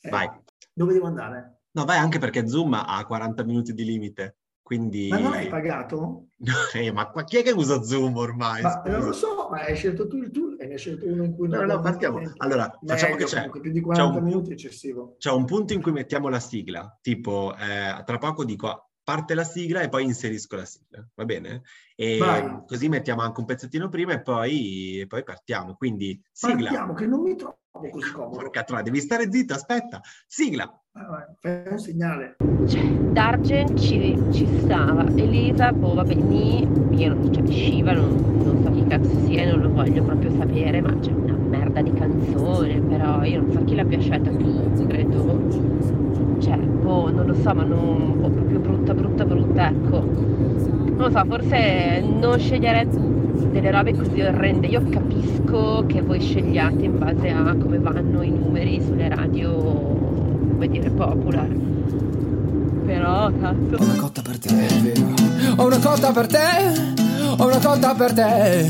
Eh, Vai. Dove devo andare? No, vai anche perché Zoom ha 40 minuti di limite, quindi... Ma non hai pagato? Eh, ma chi è che usa Zoom ormai? Ma non lo so, ma hai scelto tu il tool e ne hai scelto uno in cui No, non no, abbiamo partiamo. Allora, facciamo che Meglio, c'è. comunque, più di c'è 40 un- minuti è eccessivo. C'è un punto in cui mettiamo la sigla, tipo eh, tra poco dico parte la sigla e poi inserisco la sigla, va bene? E Vai. così mettiamo anche un pezzettino prima e poi, e poi partiamo. Quindi sigla. Partiamo, che non mi trovo così comodo. Porca troia, devi stare zitto, aspetta. Sigla. Vai, Fai un segnale. Cioè, Dargen ci, ci stava, Elisa, boh, vabbè, ni, io non cioè, Shiva, non, non so chi cazzo sia, non lo voglio proprio sapere, ma c'è una merda di canzone, però io non so chi l'abbia scelta, tu, credo. Cioè, boh, non lo so, ma non, boh, proprio brutta, brutta, brutta, ecco. Non lo so, forse non scegliere delle robe così orrende. Io capisco che voi scegliate in base a come vanno i numeri sulle radio, come dire, popular. Però, cazzo. Ho una cotta per te, è vero. Ho una cotta per te. Ho una cotta per te.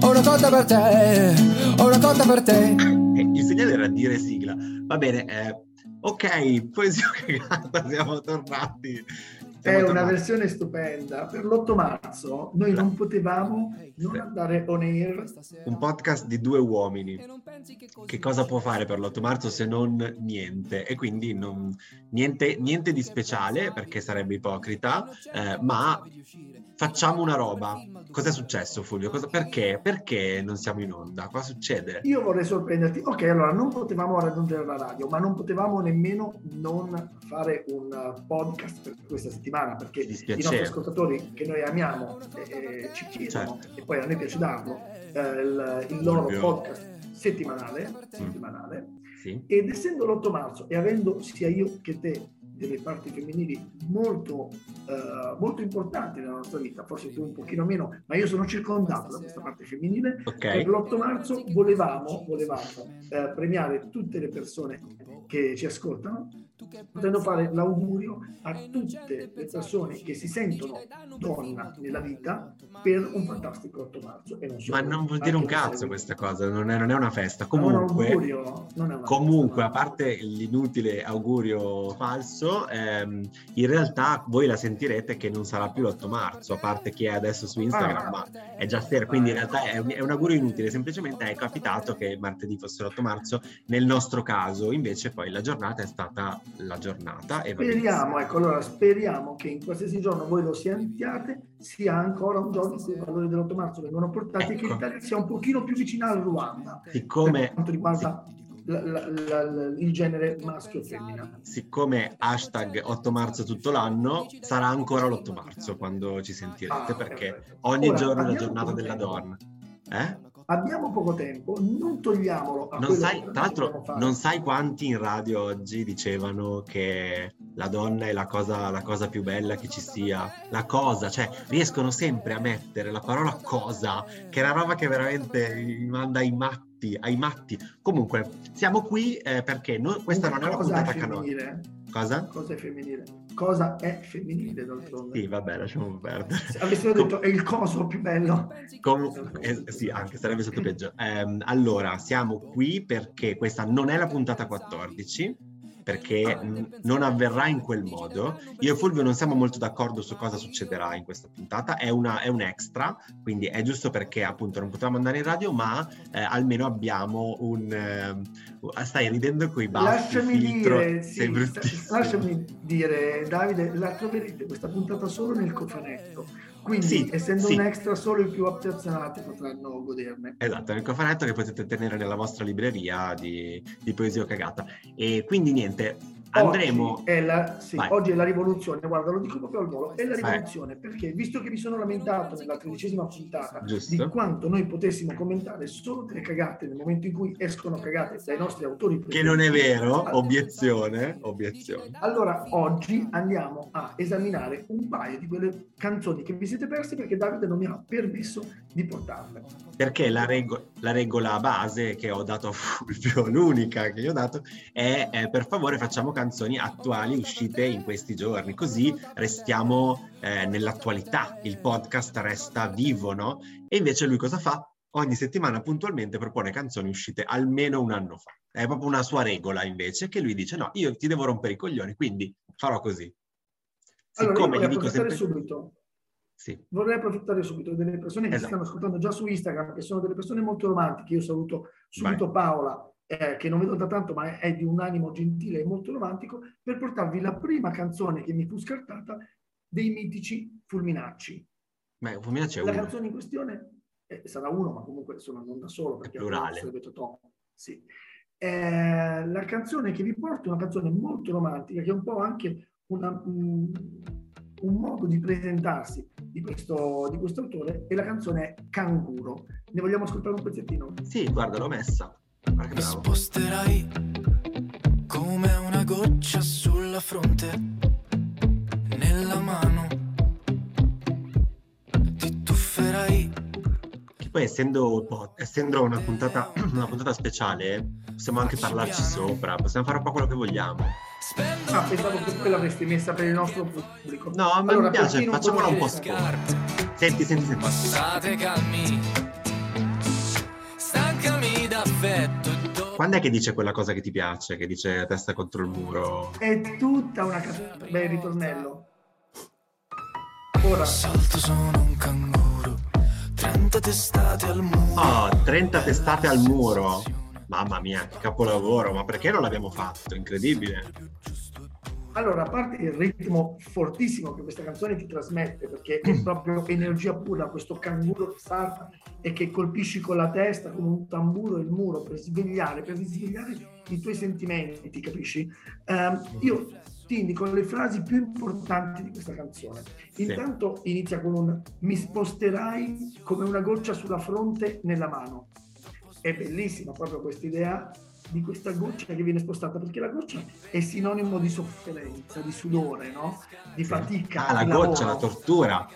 Ho una cotta per te. Ho una cotta per te. Eh, il segnale era dire sigla. Va bene, eh, ok, poesia cagata, siamo tornati. È una tornati. versione stupenda. Per l'8 marzo noi non potevamo non andare on air. Un podcast di due uomini. Che cosa può fare per l'8 marzo se non niente? E quindi non- niente, niente di speciale, perché sarebbe ipocrita, eh, ma facciamo una roba. Cos'è successo, Fulvio? Cosa- perché? Perché non siamo in onda? Cosa succede? Io vorrei sorprenderti. Ok, allora non potevamo raggiungere la radio, ma non potevamo nemmeno non fare un podcast per questa settimana perché i nostri ascoltatori che noi amiamo eh, ci chiedono Certo. e poi a noi piace darlo eh, il, il loro Ovvio. podcast settimanale, settimanale Sì. ed essendo l'8 marzo e avendo sia io che te delle parti femminili molto, eh, molto importanti nella nostra vita, forse tu un pochino meno, ma io sono circondato da questa parte femminile, Ok. per l'8 marzo volevamo, volevamo eh, premiare tutte le persone che ci ascoltano, potendo fare l'augurio a tutte le persone che si sentono donna nella vita per un fantastico 8 marzo. E non solo, Ma non vuol dire un cazzo questa cosa, non è, non è una festa. Comunque, augurio, non è una Comunque, a festa, no. parte l'inutile augurio falso, ehm, in realtà voi la sentirete che non sarà più l'8 marzo, a parte chi è adesso su Instagram, Ah. ma è già sera, quindi in realtà è un, è un augurio inutile, semplicemente è capitato che martedì fosse l'8 marzo, nel nostro caso invece poi la giornata è stata la giornata e Speriamo, ecco, allora speriamo che in qualsiasi giorno voi lo sentiate, sia ancora un giorno in cui i valori dell'8 marzo vengono portati e che Ecco. l'Italia sia un pochino più vicina al Ruanda per Siccome, quanto riguarda la- la- la- la- il genere maschio e femmina. siccome hashtag 8 marzo tutto l'anno, sarà ancora l'8 marzo quando ci sentirete, Ah, perché perfetto. ogni Ora, giorno è la giornata della donna. Eh? Abbiamo poco tempo, non togliamolo a Non sai, tra l'altro, non sai quanti in radio oggi dicevano che la donna è la cosa, la cosa più bella che ci sia. La cosa, cioè riescono sempre a mettere la parola cosa, che è una roba che veramente mi manda ai matti, ai matti. Comunque, siamo qui eh, perché no- questa non è una Cosa puntata femminile? Cosa? Cosa è femminile? Cosa è femminile d'altronde? Sì, vabbè, lasciamo perdere. Se avessero detto è il coso più bello. Comunque, eh, sì, anche sarebbe stato peggio. Ehm, allora, siamo qui perché questa non è la puntata 14, perché mh, non avverrà in quel modo. Io e Fulvio non siamo molto d'accordo su cosa succederà in questa puntata, è, una- è un extra, quindi è giusto perché appunto non potevamo andare in radio, ma eh, almeno abbiamo un... ehm, stai ridendo coi baffi, Lasciami filtro, dire, sì, lasciami dire, Davide, la troverete questa puntata solo nel cofanetto. Quindi, Sì, essendo sì. un extra, solo i più attenzionati potranno goderne. Esatto, nel cofanetto che potete tenere nella vostra libreria di, di poesia cagata. E quindi niente, andremo... Oggi è, la, sì, Vai. oggi è la rivoluzione, guarda, lo dico proprio al volo, è la Vai. rivoluzione perché visto che mi sono lamentato nella tredicesima puntata Giusto. di quanto noi potessimo commentare solo delle cagate nel momento in cui escono cagate dai nostri autori Che non è vero, obiezione, obiezione. Allora, oggi andiamo a esaminare un paio di quelle canzoni che vi siete persi perché Davide non mi ha permesso di portarle. Perché la, rego- la regola base che ho dato a Fulvio, l'unica che gli ho dato, è eh, per favore facciamo canzoni attuali uscite in questi giorni, così restiamo eh, nell'attualità, il podcast resta vivo, no? E invece lui cosa fa? Ogni settimana puntualmente propone canzoni uscite almeno un anno fa. È proprio una sua regola invece che lui dice no, io ti devo rompere i coglioni, quindi farò così. Siccome allora, gli dico sempre... subito. Sì. Vorrei approfittare subito delle persone che esatto. stanno ascoltando già su Instagram, che sono delle persone molto romantiche. Io saluto subito Vai. Paola, eh, che non vedo da tanto, ma è, è, di un animo gentile e molto romantico, per portarvi la prima canzone che mi fu scartata dei mitici Fulminacci. Beh, Fulminacci è La uno. canzone in questione eh, sarà uno, ma comunque insomma non da solo, perché è plurale. Sì. Eh, la canzone che vi porto è una canzone molto romantica, che è un po' anche una, un, un, modo di presentarsi di questo, di questo autore, e la canzone è Canguro. Ne vogliamo ascoltare un pezzettino? Sì, guarda, l'ho messa. Mi sposterai come una goccia sulla fronte, nella mano ti tufferai. Che poi essendo, essendo una, puntata, una puntata speciale, possiamo anche parlarci sopra, possiamo fare un po' quello che vogliamo. Ah, pensavo che poi l'avresti messa per il nostro pubblico. No, ma allora, mi piace, facciamola un po' sport. Senti, senti, senti. Passate calmi d'affetto. Quando è che dice quella cosa che ti piace, che dice testa contro il muro? È tutta una casa. Beh, ritornello. Ora. Salto sono un canguro, 30 testate al muro. Oh, 30 testate al muro. Mamma mia, che capolavoro, ma perché non l'abbiamo fatto? Incredibile. Allora, a parte il ritmo fortissimo che questa canzone ti trasmette, perché è proprio energia pura, questo canguro che salta e che colpisci con la testa, con un tamburo il muro per svegliare, per risvegliare i tuoi sentimenti, capisci? Uh, io ti indico le frasi più importanti di questa canzone. Intanto sì. inizia con un mi sposterai come una goccia sulla fronte nella mano. È bellissima proprio questa idea di questa goccia che viene spostata, perché la goccia è sinonimo di sofferenza, di sudore, no? di fatica. Ah, la goccia, la tortura.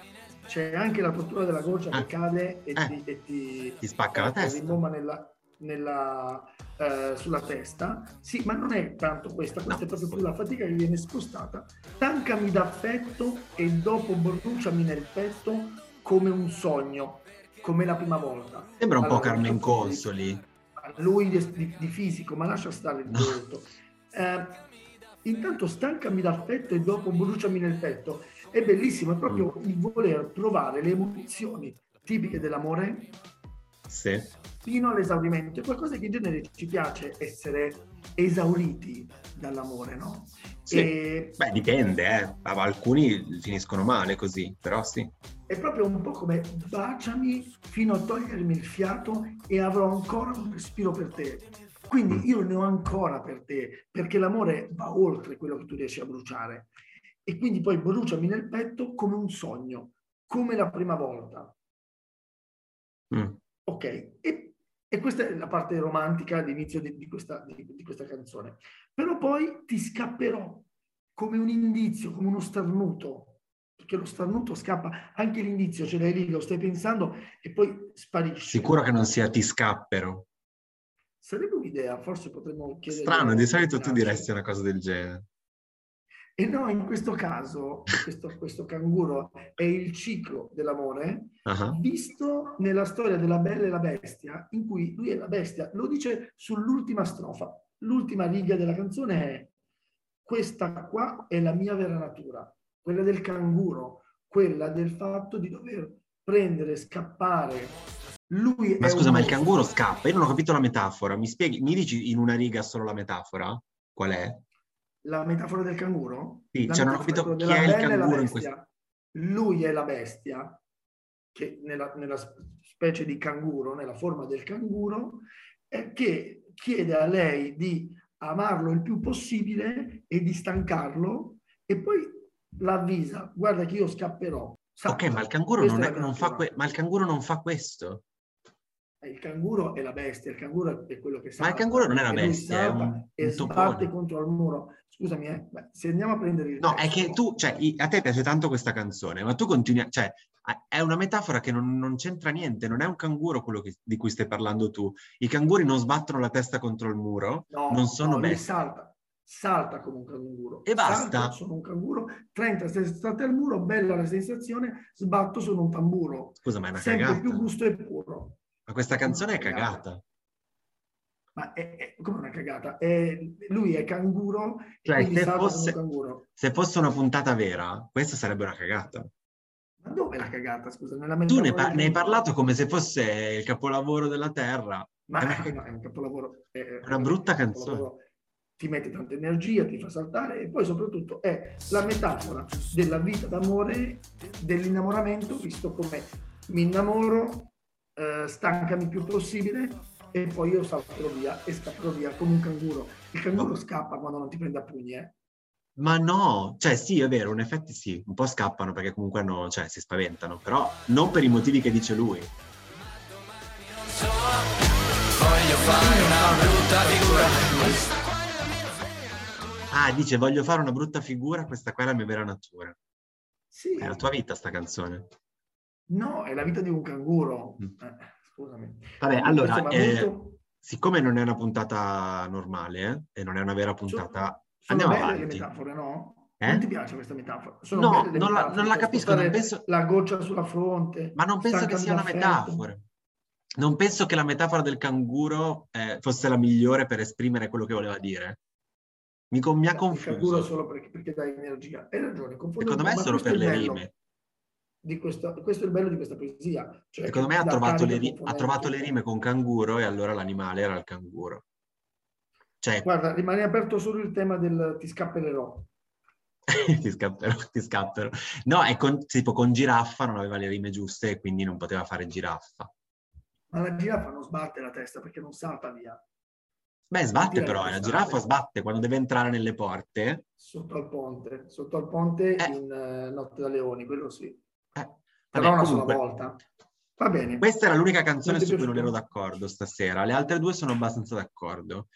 C'è anche la tortura della goccia ah. che cade e, eh. ti, e ti, ti, spacca la testa. Rimbomba nella, nella, eh, sulla testa. Sì, ma non è tanto questa, questa no. è proprio più la fatica che viene spostata. Tancami d'affetto e dopo bruciami nel petto come un sogno, come la prima volta. Sembra un allora, po' Carmen Consoli lui di, di, fisico, ma lascia stare il volto. Eh, intanto stancami dal petto e dopo bruciami nel petto. È bellissimo, è proprio mm. il voler provare le emozioni tipiche dell'amore sì. fino all'esaurimento. È qualcosa che in genere ci piace essere esauriti dall'amore, no? Sì. E... Beh, dipende, eh. Alcuni finiscono male così, però sì. È proprio un po' come baciami fino a togliermi il fiato e avrò ancora un respiro per te. Quindi mm. io ne ho ancora per te, perché l'amore va oltre quello che tu riesci a bruciare. E quindi poi bruciami nel petto come un sogno, come la prima volta. Mm. Ok, e, e, questa è la parte romantica all'inizio di, di, questa, di, di questa canzone. Però poi ti scapperò come un indizio, come uno starnuto, perché lo starnuto scappa, anche l'indizio ce l'hai lì, lo stai pensando e poi sparisce. Sicuro che non sia ti scappero. Sarebbe un'idea, forse potremmo chiedere... Strano, di solito tu diresti una cosa del genere. E no, in questo caso, questo, questo canguro è il ciclo dell'amore, uh-huh. visto nella storia della Bella e la Bestia, in cui lui è la bestia, lo dice sull'ultima strofa. L'ultima riga della canzone è questa qua è la mia vera natura quella del canguro, quella del fatto di dover prendere, scappare. Lui ma scusa, ma il canguro scappa? Io non ho capito la metafora. Mi spieghi, mi dici in una riga solo la metafora? Qual è? La metafora del canguro? Sì, la ho capito chi è il canguro in questo. Lui è la bestia, che nella, nella specie di canguro, nella forma del canguro, eh, che chiede a lei di amarlo il più possibile e di stancarlo e poi l'avvisa, guarda che io scapperò. Sa, ok, ma il non, è, non fa que- ma il canguro non fa questo. Il canguro è la bestia, il canguro è quello che sa. Ma il canguro non è una bestia, è un, e un sbatte contro il muro. Scusami, eh, se andiamo a prendere il No, testo, è che tu, cioè, a te piace tanto questa canzone, ma tu continui, a, cioè, è una metafora che non, non, c'entra niente, non è un canguro quello che, di cui stai parlando tu. I canguri non sbattono la testa contro il muro, no, non sono no, bestie. salta salta come un canguro. E basta. Salta, sono un canguro, 30 state al muro, bella la sensazione, sbatto sono un tamburo. Scusa, ma è una Sempre cagata. più gusto e puro. Ma questa canzone è cagata. Ma è, è come una cagata. È, lui è canguro, Cioè, se fosse- canguro. Se fosse una puntata vera, questa sarebbe una cagata. Ma dove è la cagata, scusa? Nella Tu ne, par- ne hai parlato come se fosse il capolavoro della Terra. Ma È una- no, è un capolavoro. È, È una brutta capolavoro. Ti mette tanta energia, ti fa saltare e poi soprattutto è la metafora della vita d'amore, dell'innamoramento, visto come mi innamoro, eh, stancami il più possibile e poi io salterò via e scapperò via come un canguro. Il canguro scappa quando non ti prende a pugni, eh. Ma no, cioè sì, è vero, in effetti sì, un po' scappano perché comunque hanno, cioè, si spaventano, però non per i motivi che dice lui. Voglio fare una brutta figura. Ah, dice voglio fare una brutta figura, questa qua è la mia vera natura. Sì, È la tua vita sta canzone. No, è la vita di un canguro. Mm. Eh, scusami. Vabbè, allora, eh, siccome non è una puntata normale eh, e non è una vera puntata, Sono andiamo belle avanti. le metafore, no? Eh? Non ti piace questa metafora? Sono No, non la- metafore non la per capisco, non penso- La goccia sulla fronte. ma non penso che sia una metafora. Non penso che la metafora del canguro eh, fosse la migliore per esprimere quello che voleva dire. Mi, mi ha Il canguro confuso. solo perché, perché dà energia. Hai ragione. Secondo me è solo per le bello rime. Di questo, questo è il bello di questa poesia. Cioè Secondo me ha trovato, le, ha trovato le rime con canguro e allora l'animale era il canguro. Cioè, Guarda, rimane aperto solo il tema del ti scapperò. ti scapperò, ti scapperò. No, è con, tipo con giraffa non aveva le rime giuste e quindi non poteva fare giraffa. Ma la giraffa non sbatte la testa perché non salta via. Beh, sbatte però, la giraffa sbatte quando deve entrare nelle porte. Sotto al ponte. Sotto al ponte Eh. in eh, Notte da Leoni, quello sì. Eh, Però una comunque, sola volta. Va bene. Questa era l'unica canzone su cui non ero d'accordo stasera. Le altre due sono abbastanza d'accordo.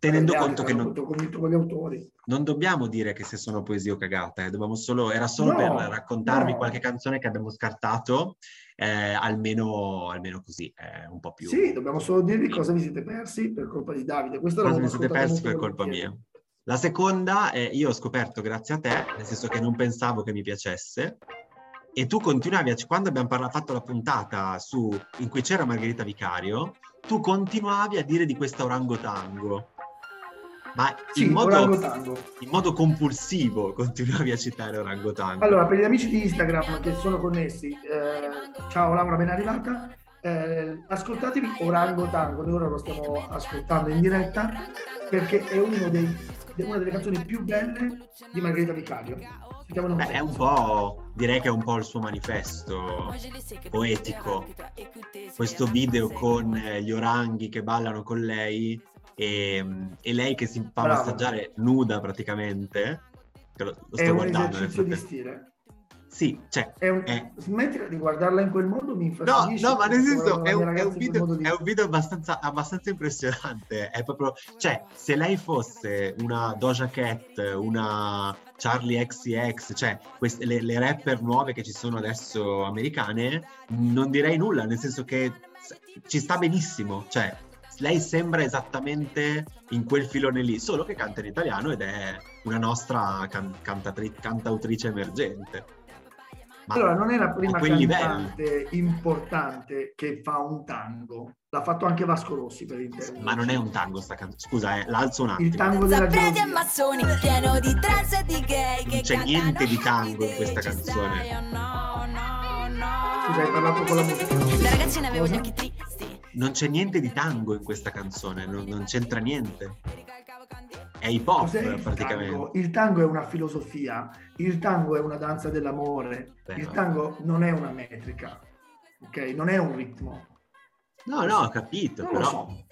Tenendo Le conto che non, avuto convinto con gli autori. non dobbiamo dire che se sono poesie o cagata, eh, dobbiamo solo, era solo No, per raccontarvi no. qualche canzone che abbiamo scartato, eh, almeno, almeno così, eh, un po' più. Sì, dobbiamo solo dirvi cosa vi siete persi per colpa di Davide. Questa Cosa vi siete persi per colpa mia? La seconda, è, io ho scoperto grazie a te, nel senso che non pensavo che mi piacesse, e tu continuavi, a, quando abbiamo parla- fatto la puntata su, in cui c'era Margherita Vicario, tu continuavi a dire di questa orangotango, ma Sì, in, modo, in modo compulsivo continuavi a citare orangotango. Allora, per gli amici di Instagram che sono connessi, eh, ciao Laura, ben arrivata. Eh, ascoltatevi Orangotango, noi ora lo stiamo ascoltando in diretta perché è uno dei- una delle canzoni più belle di Margherita Vicario. Beh, è un po', direi che è un po' il suo manifesto poetico. Questo video con eh, gli oranghi che ballano con lei e, e lei che si fa Bravo. massaggiare nuda praticamente. Lo, lo È sto un guardando nel esercizio di stile. Sì, cioè, È un- Eh. Smettila di guardarla in quel modo, mi No, infastidisce. no, ma nel senso è un, è un video, è un video abbastanza, abbastanza impressionante. È proprio, cioè, se lei fosse una Doja Cat, una Charlie XCX, cioè queste, le, le rapper nuove che ci sono adesso americane, non direi nulla, nel senso che ci sta benissimo. Cioè, lei sembra esattamente in quel filone lì, solo che canta in italiano ed è una nostra can- cantautrice emergente. Ma Allora, non è la prima cantante importante che fa un tango. L'ha fatto anche Vasco Rossi per intendere. Ma non è un tango sta canzone. Scusa, eh, l'alzo un Il attimo. tango della Preti e gelosia. massoni, pieno di trance e di gay Non c'è niente di tango in "Happy questa Day", ci canzone. stai o no, no, no. Scusa, hai parlato con la musica. Da ragazzina avevo gli occhi tristi. Non c'è niente di tango in questa canzone, non, non c'entra niente. È hip hop praticamente. tango? Il tango è una filosofia, il tango è una danza dell'amore, Beh, il tango non è una metrica, ok? Non è un ritmo. No, no, ho capito, Non lo però. so.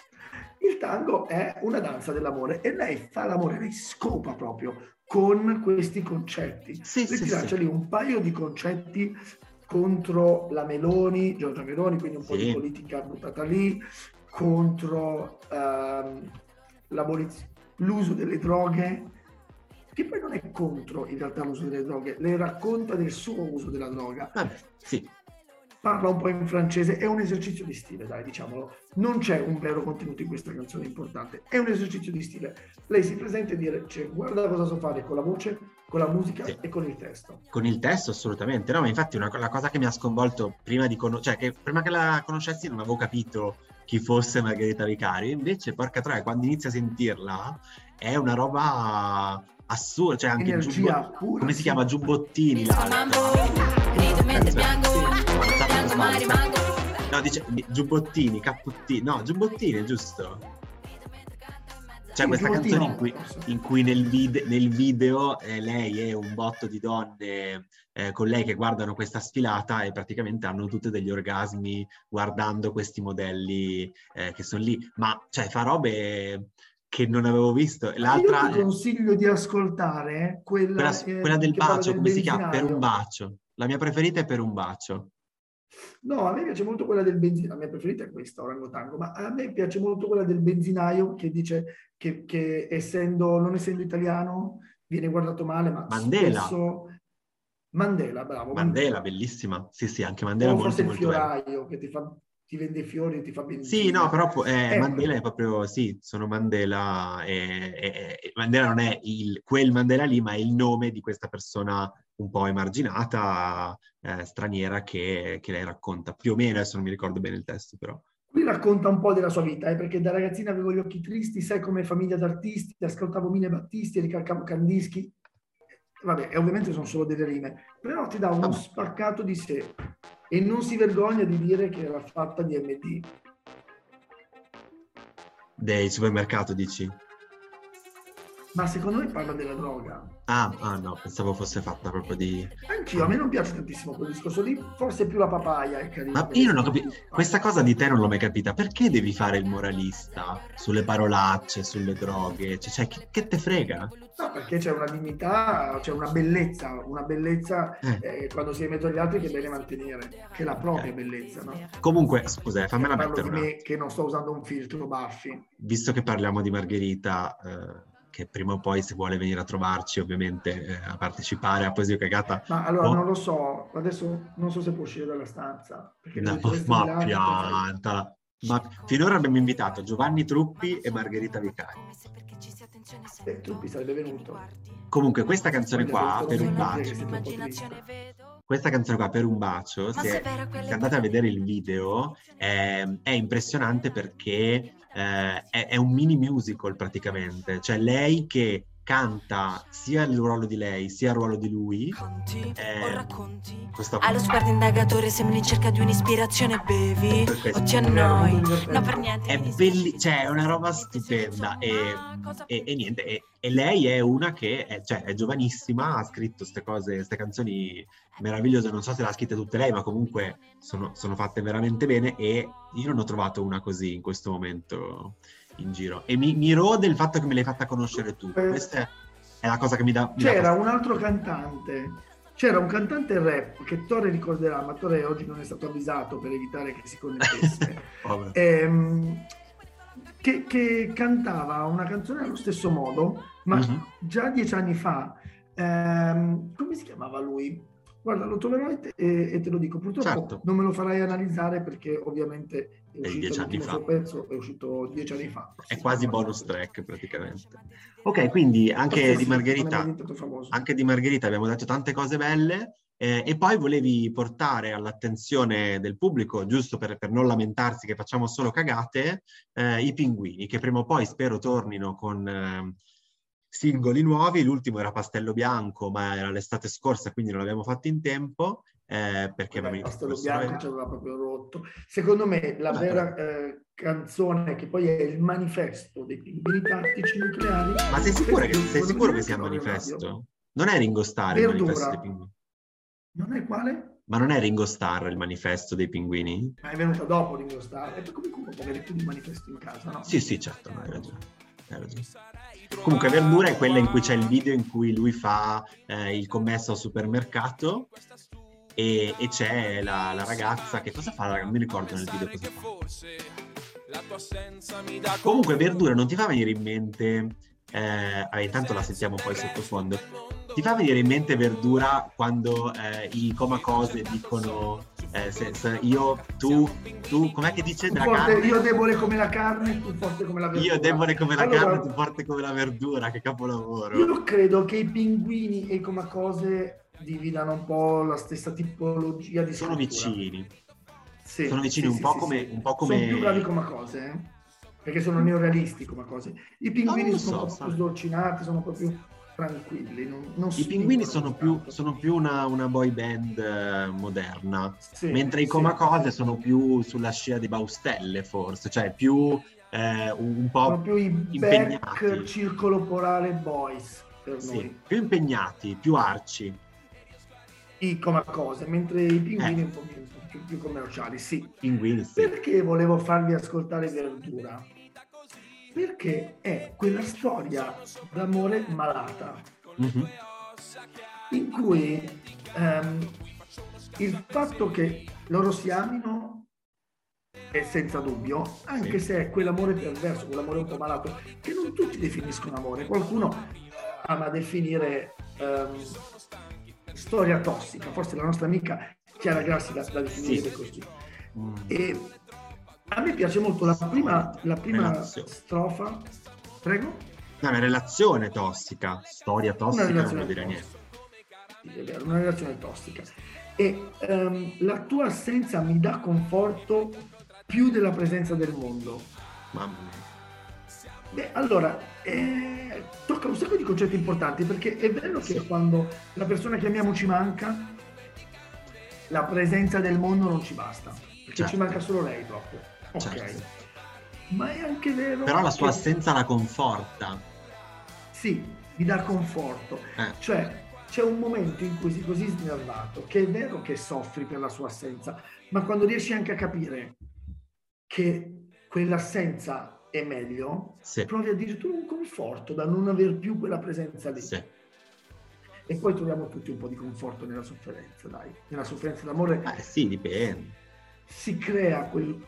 Il tango è una danza dell'amore e lei fa l'amore, lei scopa proprio con questi concetti. Sì, Lei sì, sì. lì un paio di concetti contro la Meloni, Giorgia Meloni, quindi un po' Sì. di politica buttata lì, contro ehm, l'aboliz- l'uso delle droghe, che poi non è contro in realtà l'uso delle droghe, le racconta del suo uso della droga, Vabbè, sì. parla un po' in francese, è un esercizio di stile, dai, diciamolo. Non c'è un vero contenuto in questa canzone importante, è un esercizio di stile. Lei si presenta e dire, cioè, guarda cosa so fare con la voce, con la musica Sì. e con il testo. Con il testo assolutamente. No, ma infatti una, la cosa che mi ha sconvolto prima di conoscere, cioè che prima che la conoscessi non avevo capito chi fosse Margherita Vicario. Invece, porca troia, quando inizi a sentirla è una roba assurda, cioè anche Energia Giubbo- pura, come si chiama Giubbottini. No, dice Giubbottini, Capputtini, no, Giubbottini, giusto? C'è Sì, questa canzone in cui, in cui nel, vide- nel video eh, lei e un botto di donne eh, con lei che guardano questa sfilata e praticamente hanno tutte degli orgasmi guardando questi modelli eh, che sono lì. Ma cioè fa robe che non avevo visto. L'altra Io ti consiglio di ascoltare quella, quella, eh, quella del che bacio, del come si chiama? Per un bacio. La mia preferita è Per un bacio. No, a me piace molto quella del benzinaio, la mia preferita è questa, Orangotango, ma a me piace molto quella del benzinaio che dice che, che essendo, non essendo italiano viene guardato male, ma Mandela. spesso... Mandela, bravo. Mandela, bellissima. Sì, sì, anche Mandela O molto forse il molto fioraio che ti, fa, ti vende fiori e ti fa benzina. Sì, no, però eh, Ecco. Mandela è proprio, sì, sono Mandela, e, e- e- Mandela non è il, quel Mandela lì, ma è il nome di questa persona un po' emarginata, eh, straniera, che, che lei racconta, più o meno, adesso non mi ricordo bene il testo, però. Qui racconta un po' della sua vita, eh, perché da ragazzina avevo gli occhi tristi, sai come famiglia d'artisti, ascoltavo Mine Battisti, ricalcavo Candischi. Vabbè, ovviamente sono solo delle rime, però ti dà uno Vabbè. spaccato di sé e non si vergogna di dire che era fatta di MD. Del supermercato, dici? Ma secondo me parla della droga. Ah, ah, no, pensavo fosse fatta proprio di... Anch'io, a me non piace tantissimo quel discorso lì, forse più la papaya è carina. Ma io non ho capito, questa cosa di te non l'ho mai capita, perché devi fare il moralista sulle parolacce, sulle droghe? Cioè, cioè, che, che te frega? No, perché c'è una dignità, c'è una bellezza, una bellezza Eh. eh, quando si è in mezzo agli altri che è bene mantenere, che è la propria bellezza, no? Comunque, scusa, eh, fammela Parlo mettere di una... me che non sto usando un filtro baffi. visto che parliamo di Margherita, eh, che prima o poi se vuole venire a trovarci ovviamente eh, a partecipare a Poesia Cagata, Ma allora Oh. non lo so, adesso non so se può uscire dalla stanza. No, ma piantala. Ma finora abbiamo invitato Giovanni Truppi e Margherita Vicari. Eh, Truppi sarebbe venuto. Comunque questa canzone qua, per un bacio, questa canzone qua, per un bacio, se, se andate a vedere il video, è, è impressionante perché eh, è, è un mini musical praticamente. Cioè lei che canta sia il ruolo di lei sia il ruolo di lui. Conti Eh, o racconti? Questo Allo sguardo indagatore sembri in cerca di un'ispirazione bevi o ti annoi. No per niente è belli- cioè è una roba stupenda e, e- e niente e, e lei è una che è, cioè, è giovanissima ha scritto queste cose queste canzoni meravigliose non so se le ha scritte tutte lei ma comunque sono, sono fatte veramente bene e io non ho trovato una così in questo momento in giro e mi, mi rode il fatto che me l'hai fatta conoscere tu Eh. questa è, la cosa che mi dà mi dà C'era fastidio. un altro cantante, c'era un cantante rap che Torre ricorderà, ma Torre oggi non è stato avvisato per evitare che si connettesse. Povero. ehm, che, che cantava una canzone allo stesso modo, ma Mhm. già dieci anni fa. Ehm, come si chiamava lui? Guarda, lo troverò e te, e- te lo dico. Purtroppo Certo. non me lo farai analizzare perché ovviamente è di uscito dieci anni fa. pezzo, è uscito dieci anni fa. è quasi bonus track praticamente ok quindi anche di sì, è Margherita anche di Margherita abbiamo detto tante cose belle eh, e poi volevi portare all'attenzione del pubblico, giusto per, per non lamentarsi che facciamo solo cagate, eh, i pinguini, che prima o poi spero tornino con eh, singoli nuovi. L'ultimo era Pastello Bianco, ma era l'estate scorsa, quindi non l'abbiamo fatto in tempo. eh, perché Vabbè, questo Bianco ci aveva proprio rotto. Secondo me la Vabbè, vera eh, canzone che poi è il manifesto dei pinguini tattici nucleari. Ma sei sicuro che, sei sicuro che sia radio. manifesto? Non è Ringo Starr il manifesto dei pinguini? Non è quale? Ma non è Ringo Starr il manifesto dei pinguini? Ma è venuta dopo Ringo Starr. E comunque può avere più di manifesto in casa, no? Sì, sì, certo, hai ragione. Hai ragione. Comunque, Verdura è quella in cui c'è il video in cui lui fa eh, il commesso al supermercato e, e c'è la, la ragazza che cosa fa? Non mi ricordo nel video cosa fa. Comunque, Verdura non ti fa venire in mente. Eh, ah, intanto la sentiamo poi sottofondo. Ti fa venire in mente Verdura quando eh, i comacose dicono eh, se- se io, tu, tu, com'è che dice Tu forte- io debole come la carne, tu forte come la verdura. Io debole come la Allora, carne, tu forte come la verdura, che capolavoro. Io credo che i pinguini e i comacose dividano un po' la stessa tipologia di Sono vicini. Sì, sono vicini sì, un, sì, po come, un po' come... Sono più bravi come cose, eh? perché sono neorealisti come cose. I pinguini lo sono so, un po' più sdolcinati, sono proprio tranquilli. Non, non I pinguini sono più, sono più una, una boy band eh, moderna, Sì, mentre i sì. Comacose sono più sulla scia di Baustelle, forse, cioè più eh, un un Sono po' più i back impegnati. circolo polare boys per Sì, noi. più impegnati, più arci. I come cose, mentre i pinguini Eh. un po' più, po' più- più commerciali, sì. Pinguini, sì. Perché volevo farvi ascoltare Verdura? Perché è quella storia d'amore malata Mhm. in cui ehm, il fatto che loro si amino è senza dubbio, anche se è quell'amore perverso, quell'amore un po' malato, che non tutti definiscono amore. Qualcuno ama definire ehm, storia tossica, forse la nostra amica Chiara Grassi la, la definirebbe Sì. così. Mm. E a me piace molto la prima, la prima strofa. Prego? No, una relazione tossica, storia tossica non vuol dire tossica. niente. È vero, una relazione tossica. E ehm, la tua assenza mi dà conforto più della presenza del mondo. Mamma mia. Beh, allora, eh, tocca un sacco di concetti importanti perché è vero che Sì. quando la persona che amiamo ci manca, la presenza del mondo non ci basta, Certo. ci manca solo lei proprio. Ok. Certo. Ma è anche vero Però la sua che- assenza la conforta. Sì, mi dà conforto. Eh. Cioè, c'è un momento in cui sei così snervato che è vero che soffri per la sua assenza, ma quando riesci anche a capire che quell'assenza è meglio, Sì. provi addirittura un conforto da non aver più quella presenza lì. Sì. E poi troviamo tutti un po' di conforto nella sofferenza, dai. Nella sofferenza d'amore Eh, sì, dipende. Si crea quel-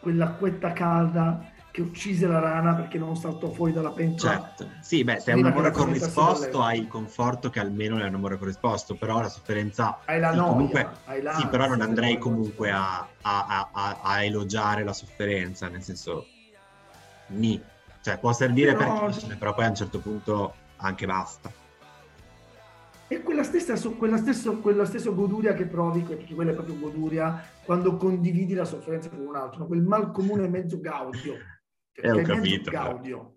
quell'acquetta calda che uccise la rana perché non saltò fuori dalla pentola. Certo. Sì, beh, se è un amore la corrisposto hai il conforto che almeno è un amore corrisposto, però la sofferenza... Hai la sì, noia, comunque- hai l'ansia, Sì, però non andrei comunque a, a- a- a- a elogiare la sofferenza, nel senso... Ni. Cioè, può servire Però- per crescere, però poi a un certo punto anche basta. E quella stessa, quella stesso, quella stesso goduria che provi, perché quella è proprio goduria, quando condividi la sofferenza con un altro, quel mal comune mezzo gaudio. Cioè, Eh, ho che è mezzo capito, gaudio.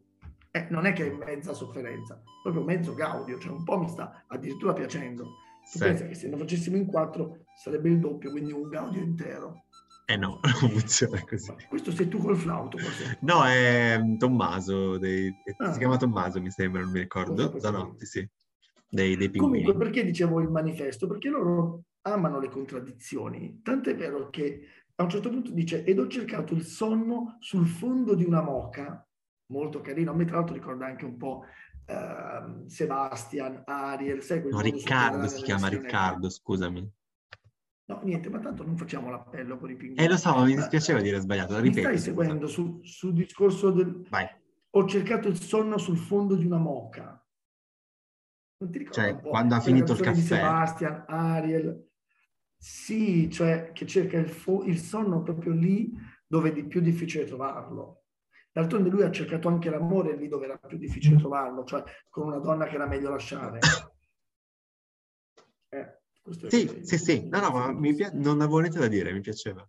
Eh, non è che è mezza sofferenza, proprio mezzo gaudio, cioè un po' mi sta addirittura piacendo. Tu Sì. pensa che se lo facessimo in quattro sarebbe il doppio, quindi un gaudio intero. Eh no, non funziona così. Questo sei tu col flauto, forse. No, è mm, Tommaso, dei- Ah. si chiama Tommaso, mi sembra, non mi ricordo. Zanotti, sì. Dei, dei pinguini. Comunque, perché dicevo il manifesto? Perché loro amano le contraddizioni. Tant'è vero che a un certo punto dice, ed ho cercato il sonno sul fondo di una moca, molto carino. A me tra l'altro ricorda anche un po' ehm, Sebastian, Ariel, sai quel No, Riccardo si chiama. Riccardo, scusami. No, niente, ma tanto non facciamo l'appello con i pinguini. Eh, lo so, ma mi Ma- dispiaceva dire sbagliato, Mi ripeto. stai scusa. seguendo su- sul discorso del... Vai. Ho cercato il sonno sul fondo di una moca. Non ti ricordi Cioè, quando ha finito il canzone di caffè. Sebastian, Ariel. Sì, cioè che cerca il, fo- il sonno proprio lì dove è di più difficile trovarlo. D'altronde lui ha cercato anche l'amore lì dove era più difficile trovarlo, cioè con una donna che era meglio lasciare. Eh, Sì, sì, sì. No, no, ma mi pia- non avevo niente da dire, mi piaceva.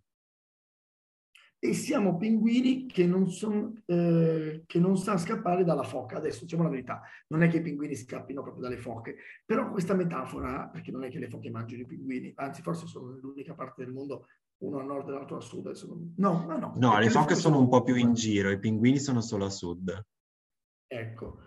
E siamo pinguini che non, son, eh, che non sanno scappare dalla foca. Adesso diciamo la verità, non è che i pinguini scappino proprio dalle foche, però questa metafora, perché non è che le foche mangino i pinguini, anzi forse sono l'unica parte del mondo, uno a nord e l'altro a sud. non- No, no, no. No, le foche sono un po' più in giro, i pinguini sono solo a sud. Ecco.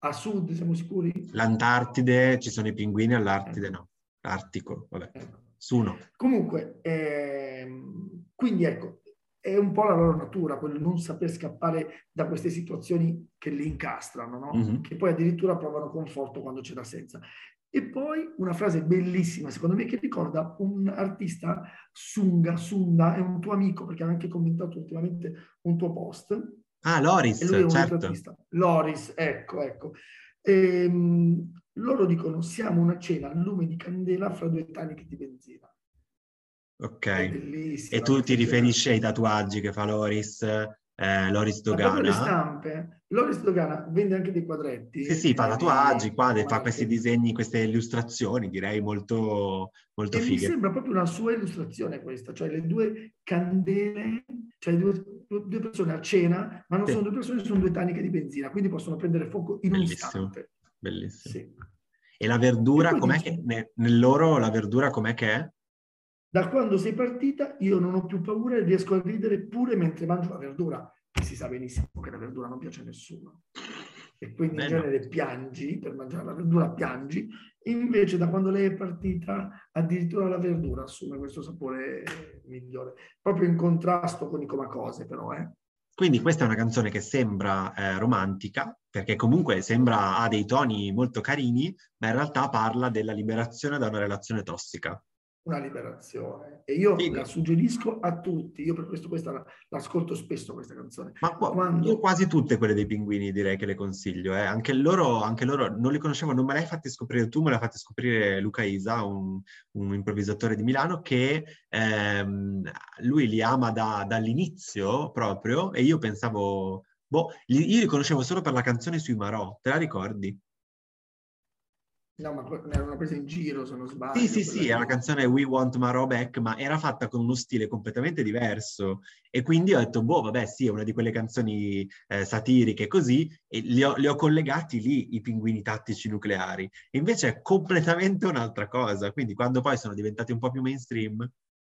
A sud siamo sicuri? L'Antartide ci sono i pinguini, all'Artide no. Artico, vabbè. Ecco. Su no. Comunque, ehm, quindi ecco, è un po' la loro natura, quello non saper scappare da queste situazioni che li incastrano, no? Mhm. che poi addirittura provano conforto quando c'è l'assenza. E poi una frase bellissima, secondo me, che ricorda un artista, Sunga, Sunda, è un tuo amico, perché ha anche commentato ultimamente un tuo post, Ah, Loris, e lui è un certo. ritratista. Loris, ecco, ecco. Ehm, loro dicono, siamo una cena al lume di candela fra due taniche di benzina. Ok. E tu ti riferisci ai tatuaggi che fa Loris eh, Loris proprio le Dogana. stampe, Loris Dogana vende anche dei quadretti. Sì, sì, fa eh, tatuaggi, quadri, fa questi disegni, queste illustrazioni, direi molto, molto E mi fighe. sembra proprio una sua illustrazione questa, cioè le due candele, cioè due, due persone a cena, ma non Sì. sono due persone, sono due taniche di benzina, quindi possono prendere fuoco in un Bellissimo. istante. Bellissimo. Sì. E la verdura, E com'è dice- che, ne- nel loro la verdura com'è che è? Da quando sei partita io non ho più paura e riesco a ridere pure mentre mangio la verdura. E si sa benissimo che la verdura non piace a nessuno. E quindi in Beh, no. genere piangi, per mangiare la verdura piangi, invece da quando lei è partita addirittura la verdura assume questo sapore migliore. Proprio in contrasto con i comacose però, eh. Quindi questa è una canzone che sembra eh, romantica, perché comunque sembra ha dei toni molto carini, ma in realtà parla della liberazione da una relazione tossica. Una liberazione. E io Figo. la suggerisco a tutti. Io per questo questa la- l'ascolto spesso questa canzone. Ma qua- Quando- io quasi tutte quelle dei pinguini direi che le consiglio. eh. Anche loro, anche loro non li conoscevo, non me l'hai fatti scoprire tu, me l'ha fatti scoprire Luca Isa, un, un improvvisatore di Milano, che ehm, lui li ama da- dall'inizio proprio e io pensavo, boh, li- io li conoscevo solo per la canzone sui Marò, te la ricordi? No, ma ne erano prese in giro, se non sbaglio. Sì, sì, sì, è la canzone We Want Marò Back, ma era fatta con uno stile completamente diverso. E quindi ho detto, boh, vabbè, sì, è una di quelle canzoni eh, satiriche così, e li ho, li ho collegati lì, i pinguini tattici nucleari. E invece è completamente un'altra cosa. Quindi quando poi sono diventati un po' più mainstream,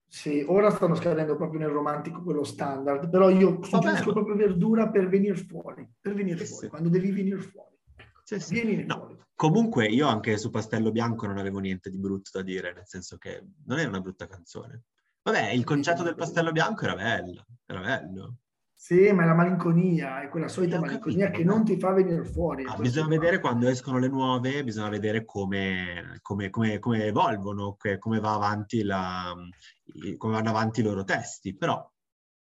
Sì, ora stanno scadendo proprio nel romantico quello standard, però io suggerisco ma- proprio verdura per venire fuori, per venire Sì, fuori, sì. quando devi venire fuori. sì, sì. Vieni No, fuori. Comunque io anche su Pastello Bianco non avevo niente di brutto da dire, nel senso che non è una brutta canzone. Vabbè, il concetto del Pastello Bianco era bello, era bello. Sì, ma è la malinconia, è quella solita ho malinconia capito, che non ti fa venire fuori. Ah, bisogna qua. vedere quando escono le nuove, bisogna vedere come, come- come- come evolvono, come, va avanti la, come vanno avanti i loro testi, però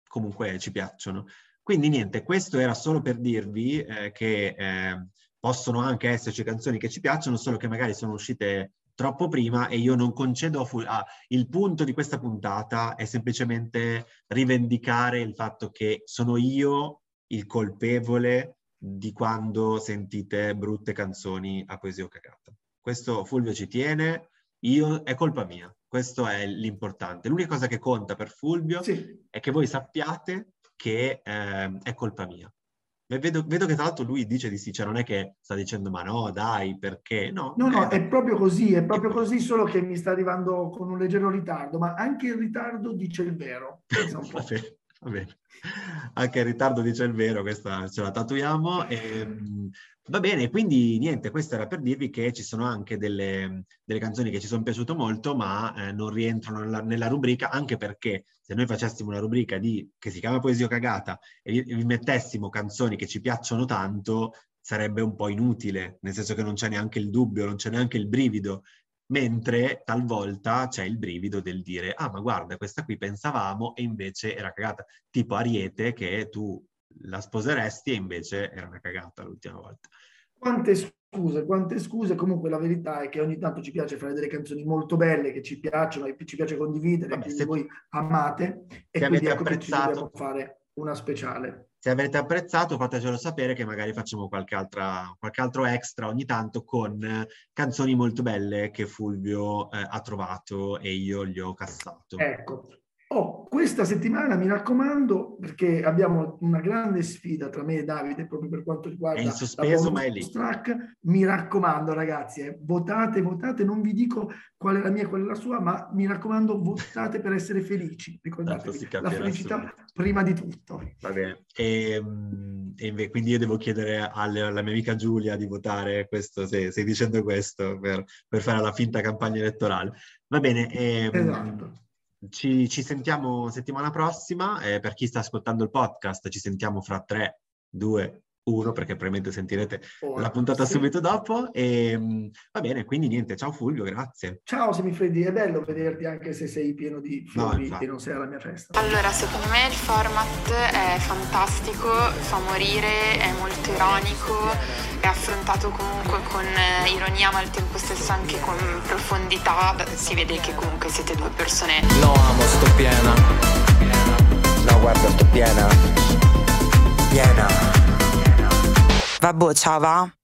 comunque ci piacciono. Quindi niente, questo era solo per dirvi eh, che eh, possono anche esserci canzoni che ci piacciono, solo che magari sono uscite troppo prima e io non concedo a fu- ah, il punto di questa puntata è semplicemente rivendicare il fatto che sono io il colpevole di quando sentite brutte canzoni a poesia o cagata. Questo Fulvio ci tiene, io, è colpa mia, questo è l'importante. L'unica cosa che conta per Fulvio Sì, è che voi sappiate che ehm, è colpa mia. Vedo, vedo che tra l'altro lui dice di sì, cioè non è che sta dicendo ma no, dai, perché? No, no, no, eh, è proprio così, è proprio così, solo che mi sta arrivando con un leggero ritardo, ma anche il ritardo dice il vero. Va bene. Anche in ritardo dice il vero, questa ce la tatuiamo. E, va bene, quindi niente, questo era per dirvi che ci sono anche delle, delle canzoni che ci sono piaciute molto, ma eh, non rientrano nella, nella rubrica, anche perché se noi facessimo una rubrica di, che si chiama Poesia Cagata e vi mettessimo canzoni che ci piacciono tanto, sarebbe un po' inutile, nel senso che non c'è neanche il dubbio, non c'è neanche il brivido mentre talvolta c'è il brivido del dire ah ma guarda questa qui pensavamo e invece era cagata tipo Ariete che tu la sposeresti e invece era una cagata l'ultima volta Quante scuse, quante scuse. Comunque la verità è che ogni tanto ci piace fare delle canzoni molto belle che ci piacciono e ci piace condividere, Vabbè, che se- voi amate e quindi ecco che ci apprezzato- dobbiamo fare una speciale. Se avete apprezzato fatecelo sapere che magari facciamo qualche, altra, qualche altro extra ogni tanto con eh, canzoni molto belle che Fulvio eh, ha trovato e io gli ho cassato Ecco. Oh, questa settimana mi raccomando, perché abbiamo una grande sfida tra me e Davide proprio per quanto riguarda È in sospeso, la ma è lì. track. Mi raccomando, ragazzi, eh, votate, votate. Non vi dico qual è la mia e qual è la sua, ma mi raccomando, votate per essere felici. Ricordatevi, la felicità subito. prima di tutto. Va bene. E, mm, e inve- quindi io devo chiedere alle- alla mia amica Giulia di votare questo, se stai dicendo questo, per, per fare la finta campagna elettorale. Va bene, e, mm, Esatto. Ci, ci sentiamo settimana prossima. eh, per chi sta ascoltando il podcast, ci sentiamo fra 3, 2, 1, perché probabilmente sentirete Ora, la puntata sì. subito dopo. E, mm, va bene, quindi niente, ciao Fulvio, grazie. Ciao Semifreddi, è bello vederti anche se sei pieno di fiori infatti. e non sei alla mia festa. Allora, secondo me il format è fantastico, fa morire, è molto ironico, è affrontato comunque con eh, ironia ma al tempo stesso anche con profondità. Si vede che comunque siete due persone Lo amo, sto piena. No, guarda, sto piena. piena. Vabbè, ciao va?